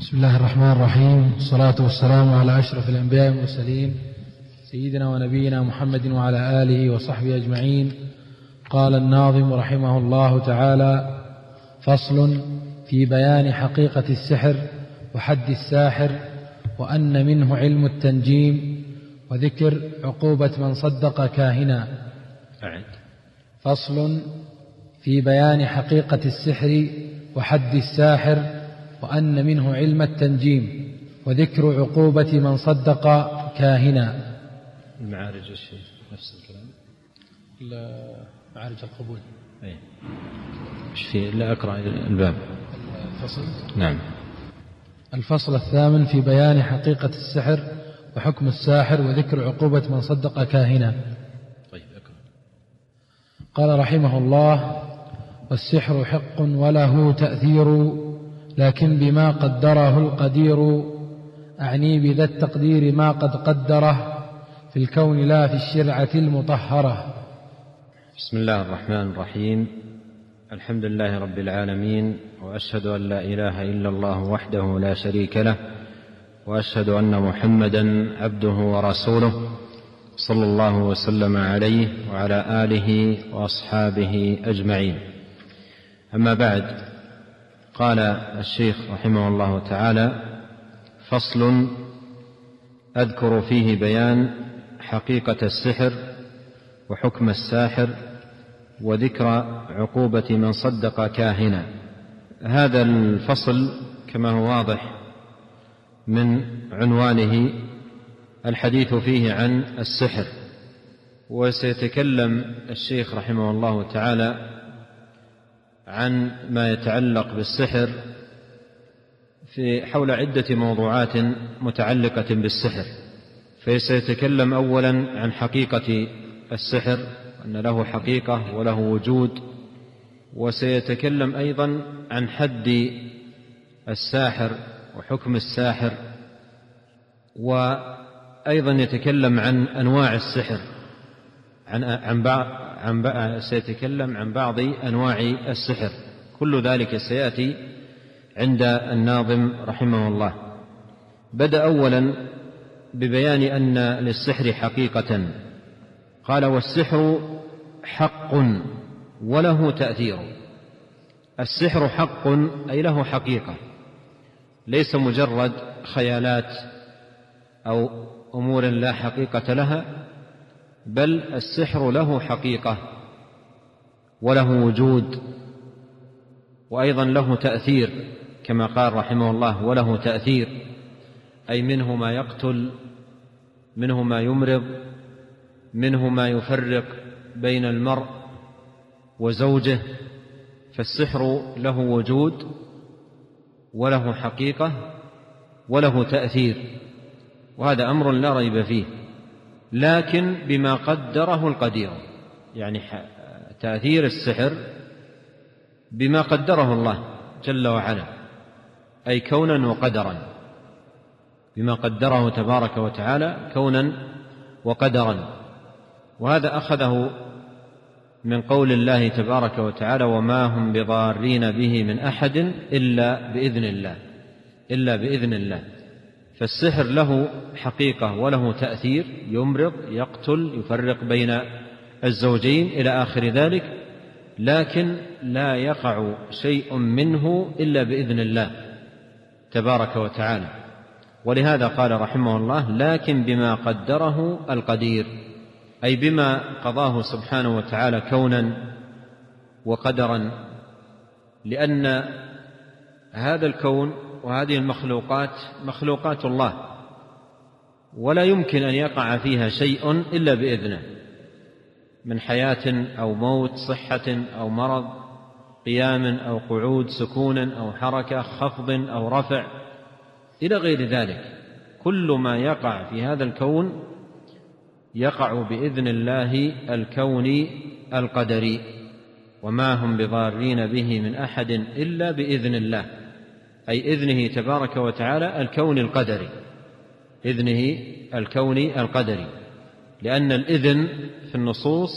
بسم الله الرحمن الرحيم. والصلاة والسلام على أشرف الأنبياء والمرسلين سيدنا ونبينا محمد وعلى آله وصحبه أجمعين. قال الناظم رحمه الله تعالى فصل في بيان حقيقة السحر وحد الساحر وأن منه علم التنجيم وذكر عقوبة من صدق كاهنا. فصل في بيان حقيقة السحر وحد الساحر وأن منه علم التنجيم وذكر عقوبة من صدق كاهنا. المعارج الشيء نفس الكلام. معارج القبول. أي إيش في؟ لا أقرأ الباب. الفصل؟ نعم. الفصل الثامن في بيان حقيقة السحر وحكم الساحر وذكر عقوبة من صدق كاهنا. طيب أقرأ. قال رحمه الله والسحر حق وله تأثير لكن بما قدره القدير أعني بذا التقدير ما قد قدره في الكون لا في الشرعة المطهرة. بسم الله الرحمن الرحيم. الحمد لله رب العالمين وأشهد أن لا إله إلا الله وحده لا شريك له وأشهد أن محمدا عبده ورسوله صلى الله وسلم عليه وعلى آله وأصحابه أجمعين. أما بعد قال الشيخ رحمه الله تعالى فصل أذكر فيه بيان حقيقة السحر وحكم الساحر وذكر عقوبة من صدق كاهنا. هذا الفصل كما هو واضح من عنوانه الحديث فيه عن السحر. وسيتكلم الشيخ رحمه الله تعالى عن ما يتعلق بالسحر في حول عدة موضوعات متعلقة بالسحر فسيتكلم أولا عن حقيقة السحر أن له حقيقة وله وجود وسيتكلم أيضا عن حد الساحر وحكم الساحر وأيضا يتكلم عن أنواع السحر عن عن عن سيتكلم عن بعض أنواع السحر. كل ذلك سيأتي عند الناظم رحمه الله. بدأ أولا ببيان أن للسحر حقيقة. قال والسحر حق وله تأثير. السحر حق أي له حقيقة. ليس مجرد خيالات أو أمور لا حقيقة لها بل السحر له حقيقة وله وجود وأيضا له تأثير كما قال رحمه الله وله تأثير أي منه ما يقتل منه ما يمرض منه ما يفرق بين المرء وزوجه فالسحر له وجود وله حقيقة وله تأثير وهذا أمر لا ريب فيه. لكن بما قدره القدير يعني تأثير السحر بما قدره الله جل وعلا أي كونا وقدرا بما قدره تبارك وتعالى كونا وقدرا وهذا أخذه من قول الله تبارك وتعالى وما هم بضارين به من أحد إلا بإذن الله إلا بإذن الله. فالسحر له حقيقة وله تأثير يمرض يقتل يفرق بين الزوجين إلى آخر ذلك لكن لا يقع شيء منه إلا بإذن الله تبارك وتعالى. ولهذا قال رحمه الله لكن بما قدره القدير أي بما قضاه سبحانه وتعالى كونا وقدرا لأن هذا الكون وهذه المخلوقات مخلوقات الله ولا يمكن أن يقع فيها شيء إلا بإذنه من حياة أو موت صحة أو مرض قيام أو قعود سكون أو حركة خفض أو رفع إلى غير ذلك. كل ما يقع في هذا الكون يقع بإذن الله الكوني القدري وما هم بضارين به من أحد إلا بإذن الله. أي إذنه تبارك وتعالى الكون القدري. إذنه الكوني القدري. لأن الإذن في النصوص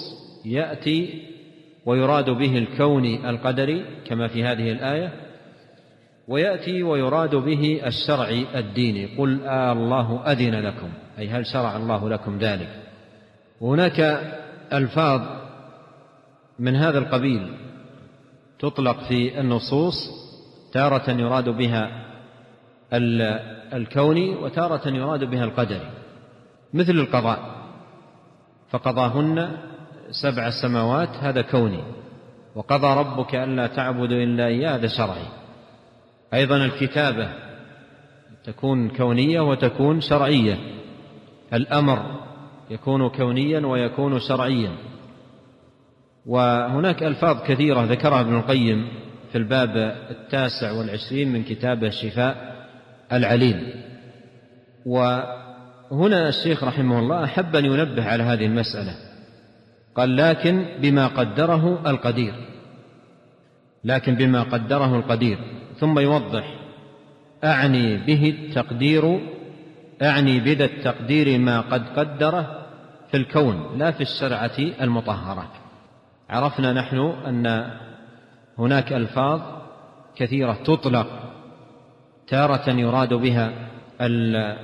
يأتي ويراد به الكون القدري كما في هذه الآية ويأتي ويراد به الشرع الديني. قل آه الله أذن لكم أي هل شرع الله لكم ذلك؟ وهناك ألفاظ من هذا القبيل تطلق في النصوص تارة يراد بها الكوني وتارة يراد بها القدري مثل القضاء فقضاهن سبع سماوات هذا كوني وقضى ربك ألا تعبدوا إلا إياه هذا شرعي. أيضا الكتابة تكون كونية وتكون شرعية الأمر يكون كونيا ويكون شرعيا. وهناك ألفاظ كثيرة ذكرها ابن القيم في الباب التاسع والعشرين من كتابه شفاء العليل. وهنا الشيخ رحمه الله أحب أن ينبه على هذه المسألة. قال لكن بما قدره القدير. لكن بما قدره القدير. ثم يوضح أعني به التقدير أعني بذا التقدير ما قد قدره في الكون لا في الشرعة المطهرة. عرفنا نحن أن هناك ألفاظ كثيرة تطلق تارة يراد بها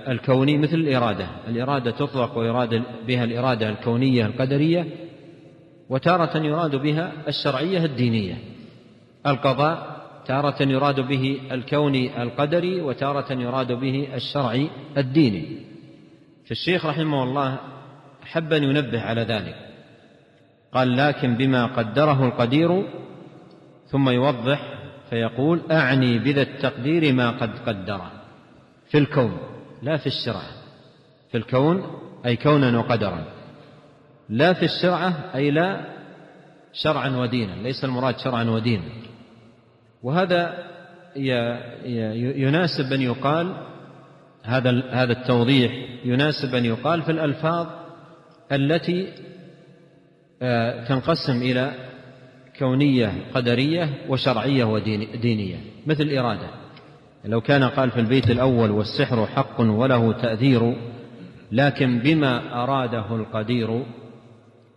الكوني مثل الإرادة. الإرادة تطلق ويراد بها الإرادة الكونية القدرية وتارة يراد بها الشرعية الدينية. القضاء تارة يراد به الكوني القدري وتارة يراد به الشرعي الديني. فالشيخ رحمه الله أحب أن ينبه على ذلك. قال لكن بما قدره القدير ثم يوضح فيقول أعني بذا التقدير ما قد قدره في الكون لا في الشرع في الكون أي كونا وقدرا. لا في الشرعة أي لا شرعا ودينا. ليس المراد شرعا ودينا. وهذا يناسب أن يقال هذا هذا التوضيح يناسب أن يقال في الألفاظ التي آه، تنقسم إلى كونية قدرية وشرعية ودينية مثل الإرادة لو كان قال في البيت الأول والسحر حق وله تأثير لكن بما أراده القدير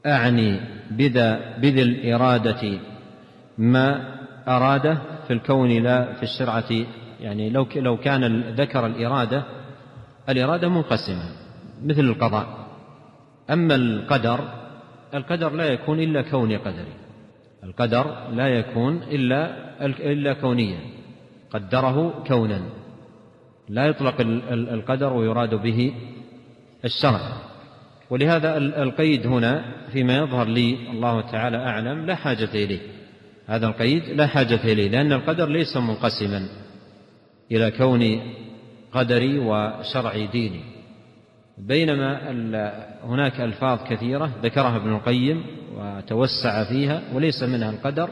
أعني بذا بذي الإرادة ما أراده في الكون لا في الشرعة. يعني لو لو كان ذكر الإرادة الإرادة منقسمة مثل القضاء. أما القدر القدر لا يكون إلا كوني قدري. القدر لا يكون إلا إلا كونيا قدره كونا. لا يطلق القدر ويراد به الشرع. ولهذا القيد هنا فيما يظهر لي الله تعالى أعلم لا حاجة إليه. هذا القيد لا حاجة إليه لأن القدر ليس منقسما إلى كون قدري وشرعي ديني. بينما هناك ألفاظ كثيرة ذكرها ابن القيم وتوسع فيها وليس منها القدر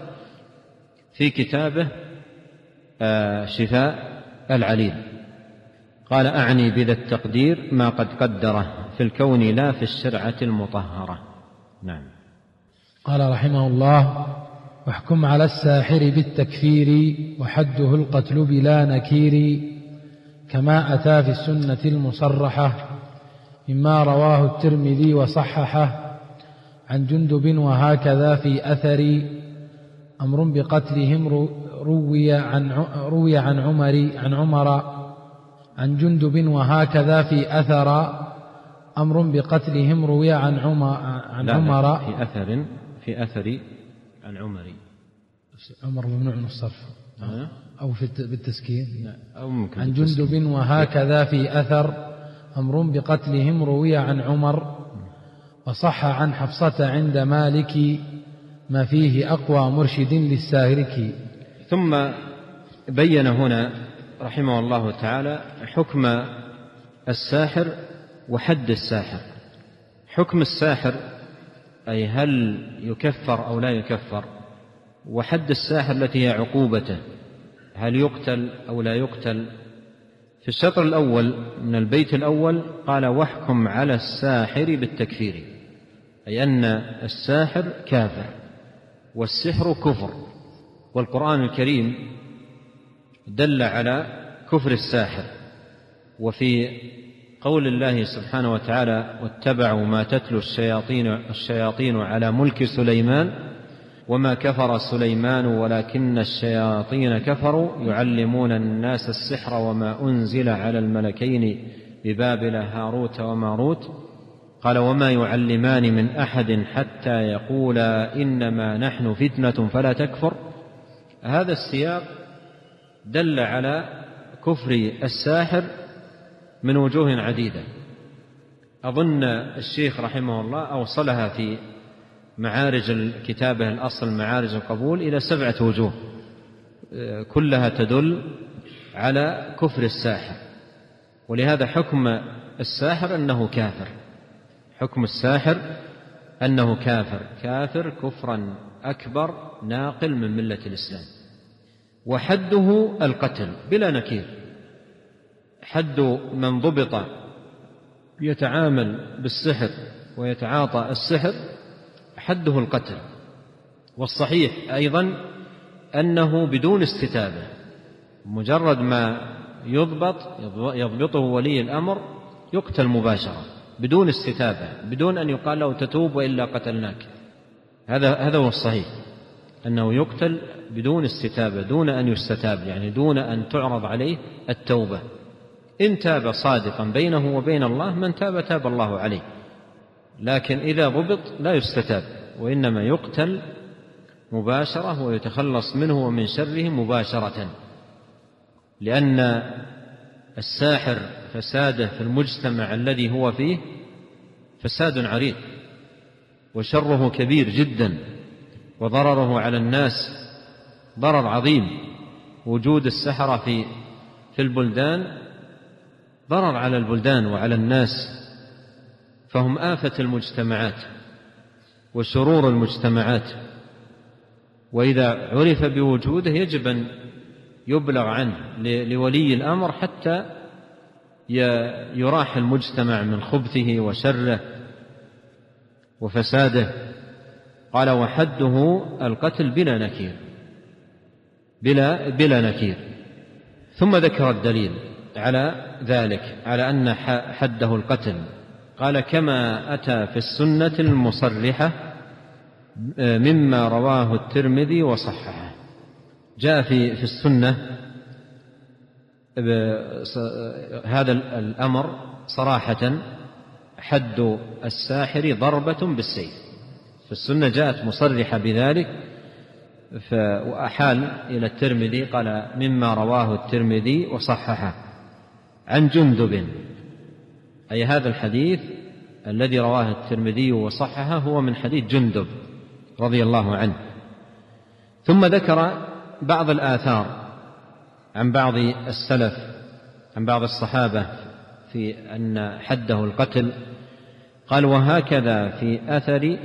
في كتابه آه، شفاء العليل قال أعني بذا التقدير ما قد قدره في الكون لا في الشرعة المطهرة. نعم. قال رحمه الله واحكم على الساحر بالتكفير وحده القتل بلا نكير كما أتى في السنة المصرحة مما رواه الترمذي وصححه عن جندب وهكذا في أثر أمر بقتلهم روي عن روي عن عمر عن عمر عن جندب وهكذا في أثر أمر بقتلهم روي عن عمر عن عمر. في أثر في أثر عن عمر. عمر ممنوع من الصرف؟ أو في بالتسكين. أو ممكن عن جندب وهكذا في أثر أمر بقتلهم روي عن عمر. وصح عن حفصة عند مالك ما فيه أقوى مرشد للساهرك. ثم بين هنا رحمه الله تعالى حكم الساحر وحد الساحر. حكم الساحر أي هل يكفر أو لا يكفر وحد الساحر التي هي عقوبته هل يقتل أو لا يقتل. في الشطر الأول من البيت الأول قال واحكم على الساحر بالتكفير. أي أن الساحر كافر والسحر كفر. والقرآن الكريم دل على كفر الساحر. وفي قول الله سبحانه وتعالى واتبعوا ما تتلو الشياطين الشياطين على ملك سليمان وما كفر سليمان ولكن الشياطين كفروا يعلمون الناس السحر وما أنزل على الملكين ببابل هاروت وماروت. قال وما يعلمان من أحد حتى يقولا إنما نحن فتنة فلا تكفر. هذا السياق دل على كفر الساحر من وجوه عديدة. أظن الشيخ رحمه الله أوصلها في معارج كتابه الأصل معارج القبول إلى سبعة وجوه كلها تدل على كفر الساحر. ولهذا حكم الساحر أنه كافر. حكم الساحر أنه كافر. كافر كفرا أكبر ناقل من ملة الإسلام. وحده القتل بلا نكير. حد من ضبط يتعامل بالسحر ويتعاطى السحر حده القتل. والصحيح أيضا أنه بدون استتابة مجرد ما يضبط يضبطه ولي الأمر يقتل مباشرة. بدون استتابة بدون أن يقال له تتوب وإلا قتلناك. هذا هذا هو الصحيح أنه يقتل بدون استتابة دون أن يستتاب يعني دون أن تعرض عليه التوبة. إن تاب صادقا بينه وبين الله من تاب تاب الله عليه. لكن إذا ضبط لا يستتاب وإنما يقتل مباشرة ويتخلص منه ومن شره مباشرة. لأن الساحر فساده في المجتمع الذي هو فيه فساد عريض وشره كبير جدا وضرره على الناس ضرر عظيم. وجود السحرة في في البلدان ضرر على البلدان وعلى الناس فهم آفة المجتمعات وشرور المجتمعات. وإذا عرف بوجوده يجب أن يبلغ عنه لولي الأمر حتى يراح المجتمع من خبثه وشره وفساده. قال وحده القتل بلا نكير بلا بلا نكير. ثم ذكر الدليل على ذلك على أن حده القتل. قال كما أتى في السنة المصرحة مما رواه الترمذي وصححه. جاء في في السنة هذا الأمر صراحة حد الساحر ضربة بالسيف. في السنة جاءت مصرحة بذلك وأحال إلى الترمذي قال مما رواه الترمذي وصححه عن جندب. أي هذا الحديث الذي رواه الترمذي وصححه هو من حديث جندب رضي الله عنه. ثم ذكر بعض الآثار. عن بعض السلف عن بعض الصحابة في أن حده القتل قال وهكذا في أثر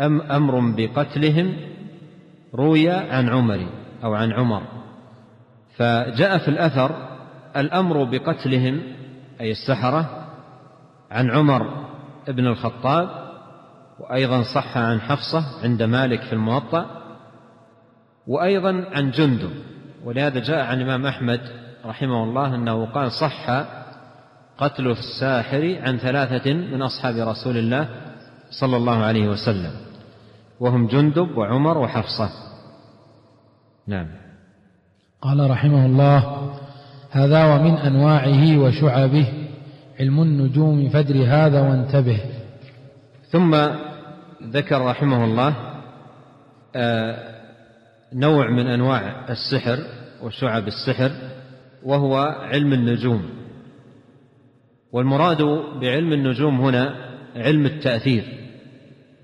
أم أمر بقتلهم روي عن عمر أو عن عمر. فجاء في الأثر الأمر بقتلهم أي السحرة عن عمر بن الخطاب وأيضا صح عن حفصة عند مالك في الموطأ وأيضا عن جندب. ولهذا جاء عن الإمام أحمد رحمه الله أنه قال صح قتل الساحر عن ثلاثة من أصحاب رسول الله صلى الله عليه وسلم. وهم جندب وعمر وحفصة. نعم. قال رحمه الله هذا ومن أنواعه وشعبه علم النجوم فدر هذا وانتبه. ثم ذكر رحمه الله آه، نوع من أنواع السحر وشعب السحر وهو علم النجوم. والمراد بعلم النجوم هنا علم التأثير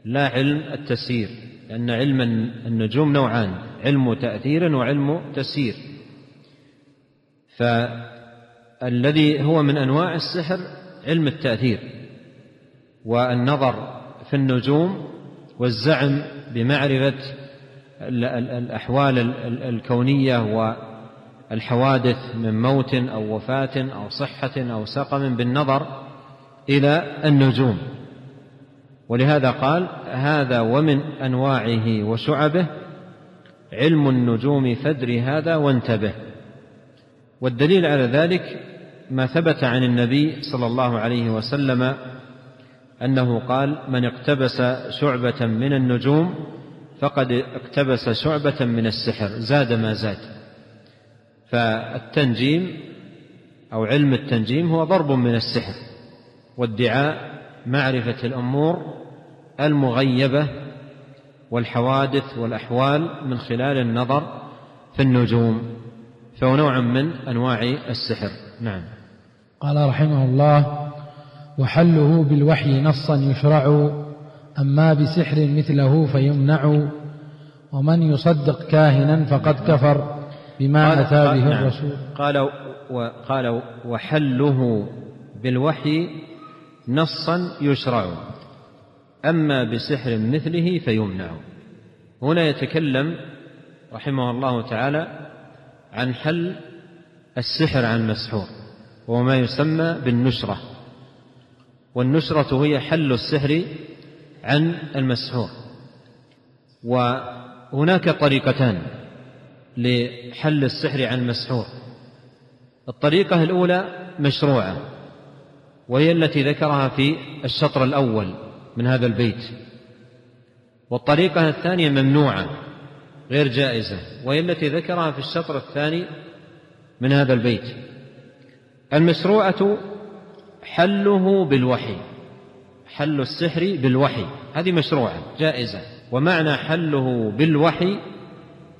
لا علم التسيير لأن علم النجوم نوعان علم تأثير وعلم تسيير. فالذي هو من أنواع السحر علم التأثير والنظر في النجوم والزعم بمعرفة الأحوال الكونية والحوادث من موت أو وفاة أو صحة أو سقم بالنظر إلى النجوم. ولهذا قال هذا ومن أنواعه وشعبه علم النجوم فدر هذا وانتبه. والدليل على ذلك ما ثبت عن النبي صلى الله عليه وسلم أنه قال من اقتبس شعبة من النجوم فقد اقتبس شعبة من السحر زاد ما زاد. فالتنجيم أو علم التنجيم هو ضرب من السحر وادعاء معرفة الأمور المغيبة والحوادث والأحوال من خلال النظر في النجوم. فهو نوع من أنواع السحر. نعم. قال رحمه الله وحله بالوحي نصا يشرع أما بسحر مثله فيمنع ومن يصدق كاهنا فقد كفر بما أتى به نعم. الرسول. قال قال وحله بالوحي نصا يشرع أما بسحر مثله فيمنع. هنا يتكلم رحمه الله تعالى عن حل السحر عن المسحور وهو ما يسمى بالنشرة. والنشرة هي حل السحر عن المسحور. وهناك طريقتان لحل السحر عن المسحور. الطريقة الأولى مشروعة وهي التي ذكرها في الشطر الأول من هذا البيت. والطريقة الثانية ممنوعة غير جائزة وهي التي ذكرها في الشطر الثاني من هذا البيت. المشروعة حله بالوحي. حل السحر بالوحي. هذه مشروعة جائزة. ومعنى حله بالوحي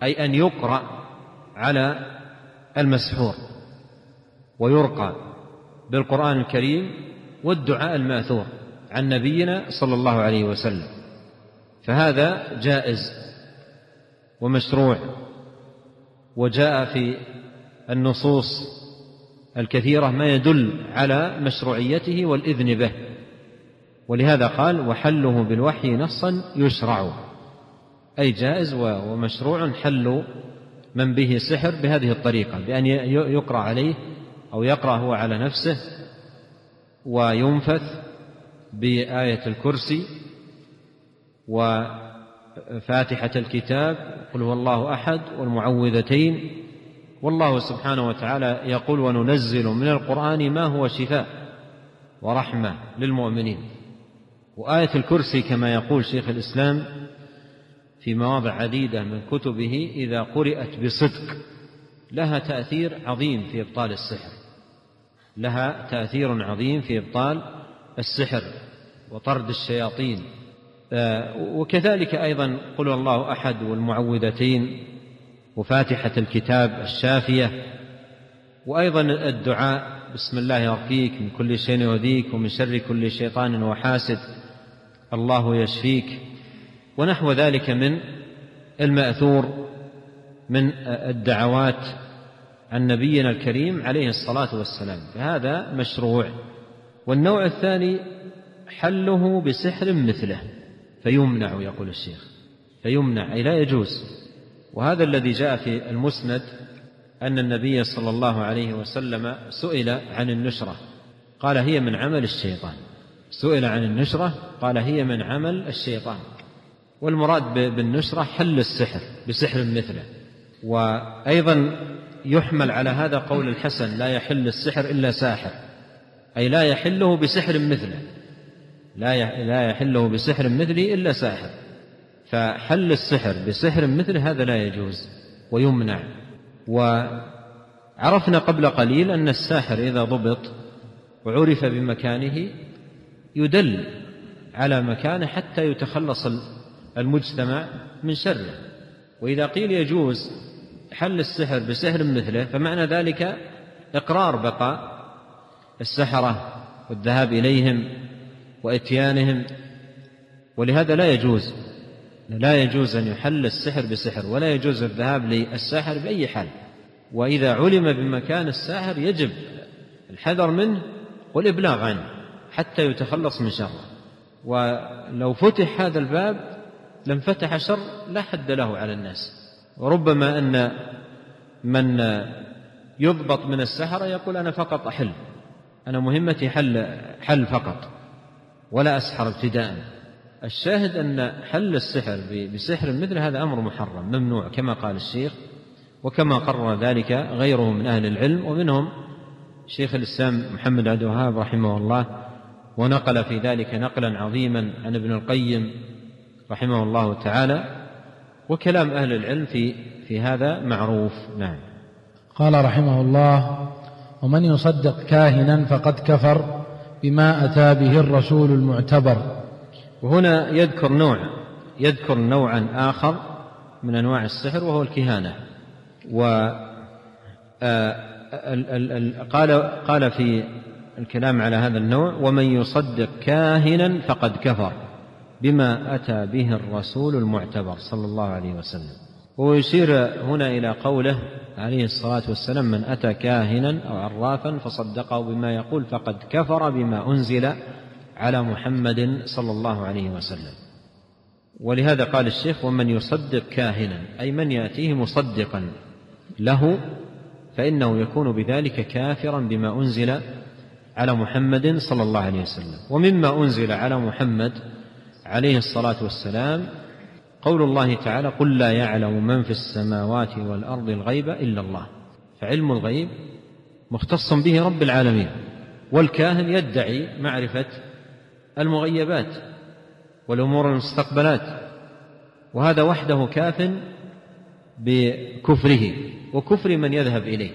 أي أن يقرأ على المسحور ويرقى بالقرآن الكريم والدعاء المأثور عن نبينا صلى الله عليه وسلم. فهذا جائز ومشروع. وجاء في النصوص الكثيرة ما يدل على مشروعيته والإذن به. ولهذا قال وحله بالوحي نصا يشرع. أي جائز ومشروع حل من به سحر بهذه الطريقة بأن يقرأ عليه أو يقرأ هو على نفسه وينفث بآية الكرسي وفاتحة الكتاب قل هو الله أحد والمعوذتين. والله سبحانه وتعالى يقول وننزل من القرآن ما هو شفاء ورحمة للمؤمنين. وآية الكرسي كما يقول شيخ الإسلام في مواضع عديدة من كتبه إذا قرأت بصدق لها تأثير عظيم في إبطال السحر. لها تأثير عظيم في إبطال السحر وطرد الشياطين. آه، وكذلك أيضا قل الله أحد والمعوذتين وفاتحة الكتاب الشافية وأيضا الدعاء بسم الله يرقيك من كل شيء يؤذيك ومن شر كل شيطان وحاسد. الله يشفيك. ونحو ذلك من المأثور من الدعوات عن نبينا الكريم عليه الصلاة والسلام. فهذا مشروع. والنوع الثاني حله بسحر مثله. فيمنع يقول الشيخ. فيمنع أي لا يجوز. وهذا الذي جاء في المسند أن النبي صلى الله عليه وسلم سئل عن النشرة. قال هي من عمل الشيطان. سئل عن النشرة قال هي من عمل الشيطان. والمراد بالنشرة حل السحر بسحر مثله. وأيضا يحمل على هذا قول الحسن لا يحل السحر إلا ساحر. أي لا يحله بسحر مثله. لا لا يحله بسحر مثله إلا ساحر. فحل السحر بسحر مثله هذا لا يجوز ويمنع. وعرفنا قبل قليل أن الساحر إذا ضبط وعرف بمكانه يدل على مكانه حتى يتخلص المجتمع من شره. وإذا قيل يجوز حل السحر بسحر مثله فمعنى ذلك إقرار بقاء السحرة والذهاب إليهم وإتيانهم. ولهذا لا يجوز لا يجوز أن يحل السحر بسحر ولا يجوز الذهاب للساحر بأي حال. وإذا علم بمكان الساحر يجب الحذر منه والإبلاغ عنه. حتى يتخلص من شره. ولو فتح هذا الباب لانفتح شر لا حد له على الناس. وربما أن من يضبط من السحرة يقول أنا فقط أحل. أنا مهمتي حل حل فقط ولا أسحر ابتداء. الشاهد أن حل السحر بسحر مثل هذا أمر محرم ممنوع كما قال الشيخ وكما قرر ذلك غيره من أهل العلم ومنهم شيخ الإسلام محمد عبد الوهاب رحمه الله ونقل في ذلك نقلا عظيما عن ابن القيم رحمه الله تعالى وكلام أهل العلم في في هذا معروف. نعم. قال رحمه الله ومن يصدق كاهنا فقد كفر بما أتى به الرسول المعتبر. وهنا يذكر نوع يذكر نوعا آخر من أنواع السحر وهو الكهانة. و آه، قال قال في الكلام على هذا النوع ومن يصدق كاهنا فقد كفر بما أتى به الرسول المعتبر صلى الله عليه وسلم. ويشير هنا إلى قوله عليه الصلاة والسلام من أتى كاهنا أو عرافا فصدقه بما يقول فقد كفر بما أنزل على محمد صلى الله عليه وسلم. ولهذا قال الشيخ ومن يصدق كاهنا أي من يأتيه مصدقا له فإنه يكون بذلك كافرا بما أنزل على محمد صلى الله عليه وسلم. ومما أنزل على محمد عليه الصلاة والسلام قول الله تعالى قل لا يعلم من في السماوات والأرض الغيب إلا الله. فعلم الغيب مختص به رب العالمين والكاهن يدعي معرفة المغيبات والأمور المستقبلات وهذا وحده كاف بكفره وكفر من يذهب إليه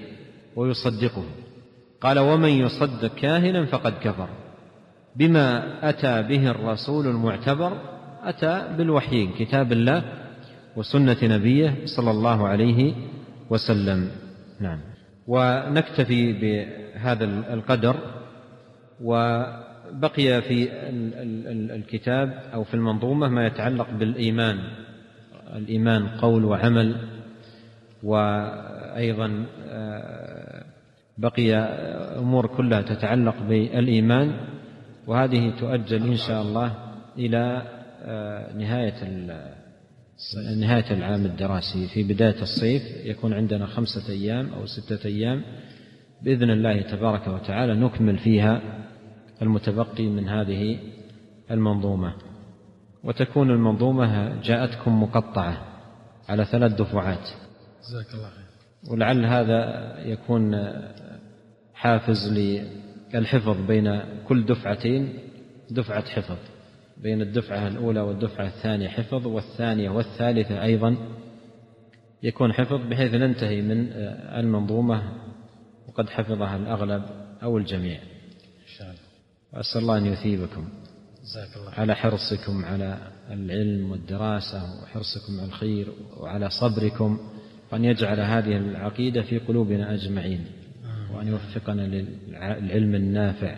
ويصدقه. قال ومن يصدق كاهنا فقد كفر. بما أتى به الرسول المعتبر أتى بالوحيين كتاب الله وسنة نبيه صلى الله عليه وسلم. نعم. ونكتفي بهذا القدر وبقي في الكتاب أو في المنظومة ما يتعلق بالإيمان. الإيمان قول وعمل وأيضا آه، بقي أمور كلها تتعلق بالإيمان وهذه تؤجل إن شاء الله إلى آه، نهاية نهاية العام الدراسي. في بداية الصيف يكون عندنا خمسة أيام أو ستة أيام بإذن الله تبارك وتعالى نكمل فيها المتبقي من هذه المنظومة. وتكون المنظومة جاءتكم مقطعة على ثلاث دفعات. جزاك الله خير. ولعل هذا يكون حافز للحفظ بين كل دفعتين دفعة حفظ بين الدفعة الأولى والدفعة الثانية حفظ والثانية والثالثة أيضا يكون حفظ بحيث ننتهي من المنظومة وقد حفظها الأغلب أو الجميع. إن شاء الله وأسأل الله أن يثيبكم الله على حرصكم على العلم والدراسة وحرصكم على الخير وعلى صبركم وأن يجعل هذه العقيدة في قلوبنا أجمعين. وأن يوفقنا للعلم النافع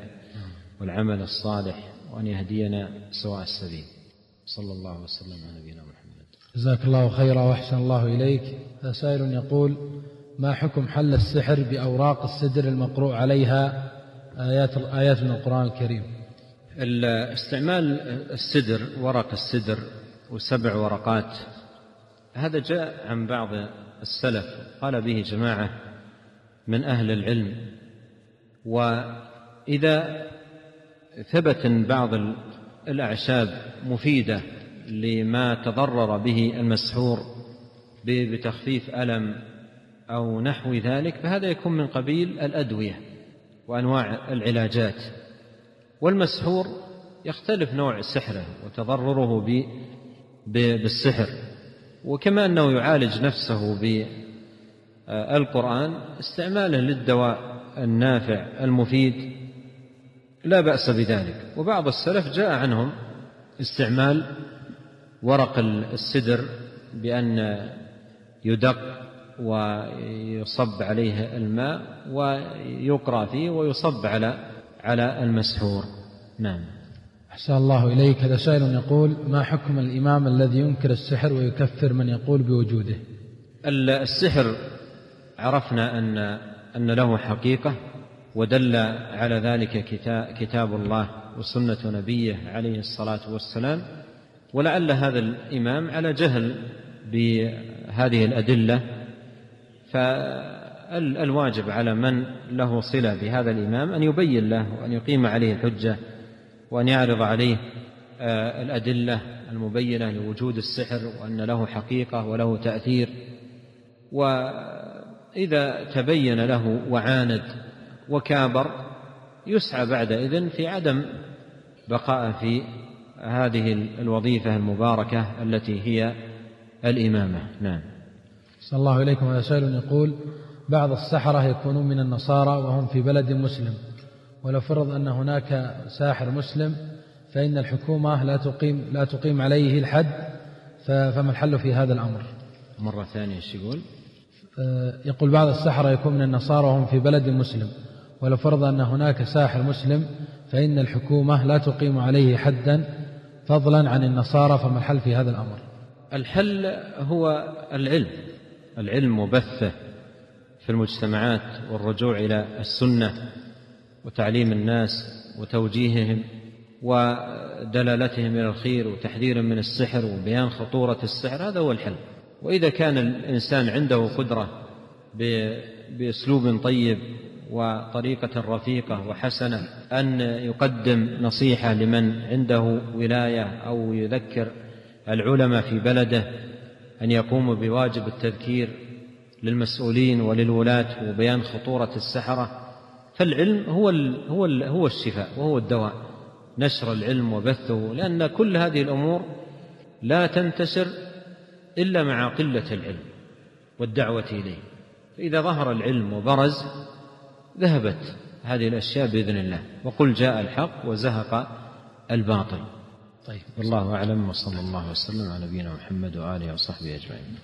والعمل الصالح وأن يهدينا سواء السبيل. صلى الله وسلم على نبينا محمد. جزاك الله خيرا وأحسن الله إليك. سائل يقول ما حكم حل السحر بأوراق السدر المقروء عليها؟ آيات آيات من القرآن الكريم. استعمال السدر ورق السدر وسبع ورقات هذا جاء عن بعض السلف. قال به جماعة من أهل العلم. وإذا ثبت بعض الأعشاب مفيدة لما تضرر به المسحور بتخفيف ألم أو نحو ذلك فهذا يكون من قبيل الأدوية وأنواع العلاجات. والمسحور يختلف نوع سحره وتضرره بالسحر وكما أنه يعالج نفسه بالقرآن استعماله للدواء النافع المفيد. لا بأس بذلك. وبعض السلف جاء عنهم استعمال ورق السدر بأن يدق ويصب عليه الماء ويقرأ فيه ويصب على على المسحور. نعم. أحسن الله إليك. هذا سائل يقول ما حكم الإمام الذي ينكر السحر ويكفر من يقول بوجوده؟ السحر عرفنا أن أن له حقيقة ودل على ذلك كتاب الله وسنة نبيه عليه الصلاة والسلام. ولعل هذا الإمام على جهل بهذه الأدلة. فالواجب على من له صلة بهذا الإمام أن يبين له وأن يقيم عليه الحجة وأن يعرض عليه آه، الأدلة المبينة لوجود السحر وأن له حقيقة وله تأثير. وإذا تبين له وعاند وكابر يسعى بعد إذن في عدم بقاء في هذه الوظيفة المباركة التي هي الإمامة نعم صلى الله إليكم هذا سائل يقول بعض السحرة يكونون من النصارى وهم في بلد مسلم ولو فرض أن هناك ساحر مسلم فإن الحكومة لا تقيم لا تقيم عليه الحد فما الحل في هذا الأمر؟ مرة ثانية إيش يقول؟ آه، يقول بعض السحرة يكون من النصارى وهم في بلد مسلم ولو فرض أن هناك ساحر مسلم فإن الحكومة لا تقيم عليه حدا فضلا عن النصارى فما الحل في هذا الأمر؟ الحل هو العلم العلم وبثه في المجتمعات والرجوع إلى السنة وتعليم الناس وتوجيههم ودلالتهم إلى الخير وتحذير من السحر وبيان خطورة السحر هذا هو الحل. وإذا كان الإنسان عنده قدرة بأسلوب طيب وطريقة رفيقة وحسنة أن يقدم نصيحة لمن عنده ولاية أو يذكر العلماء في بلده أن يقوموا بواجب التذكير للمسؤولين وللولاة وبيان خطورة السحرة. فالعلم هو هو هو الشفاء وهو الدواء نشر العلم وبثه لأن كل هذه الأمور لا تنتشر إلا مع قلة العلم والدعوة إليه. فإذا ظهر العلم وبرز ذهبت هذه الأشياء بإذن الله. وقل جاء الحق وزهق الباطل. طيب. والله أعلم وصلى الله وسلم على نبينا محمد وآله وصحبه أجمعين.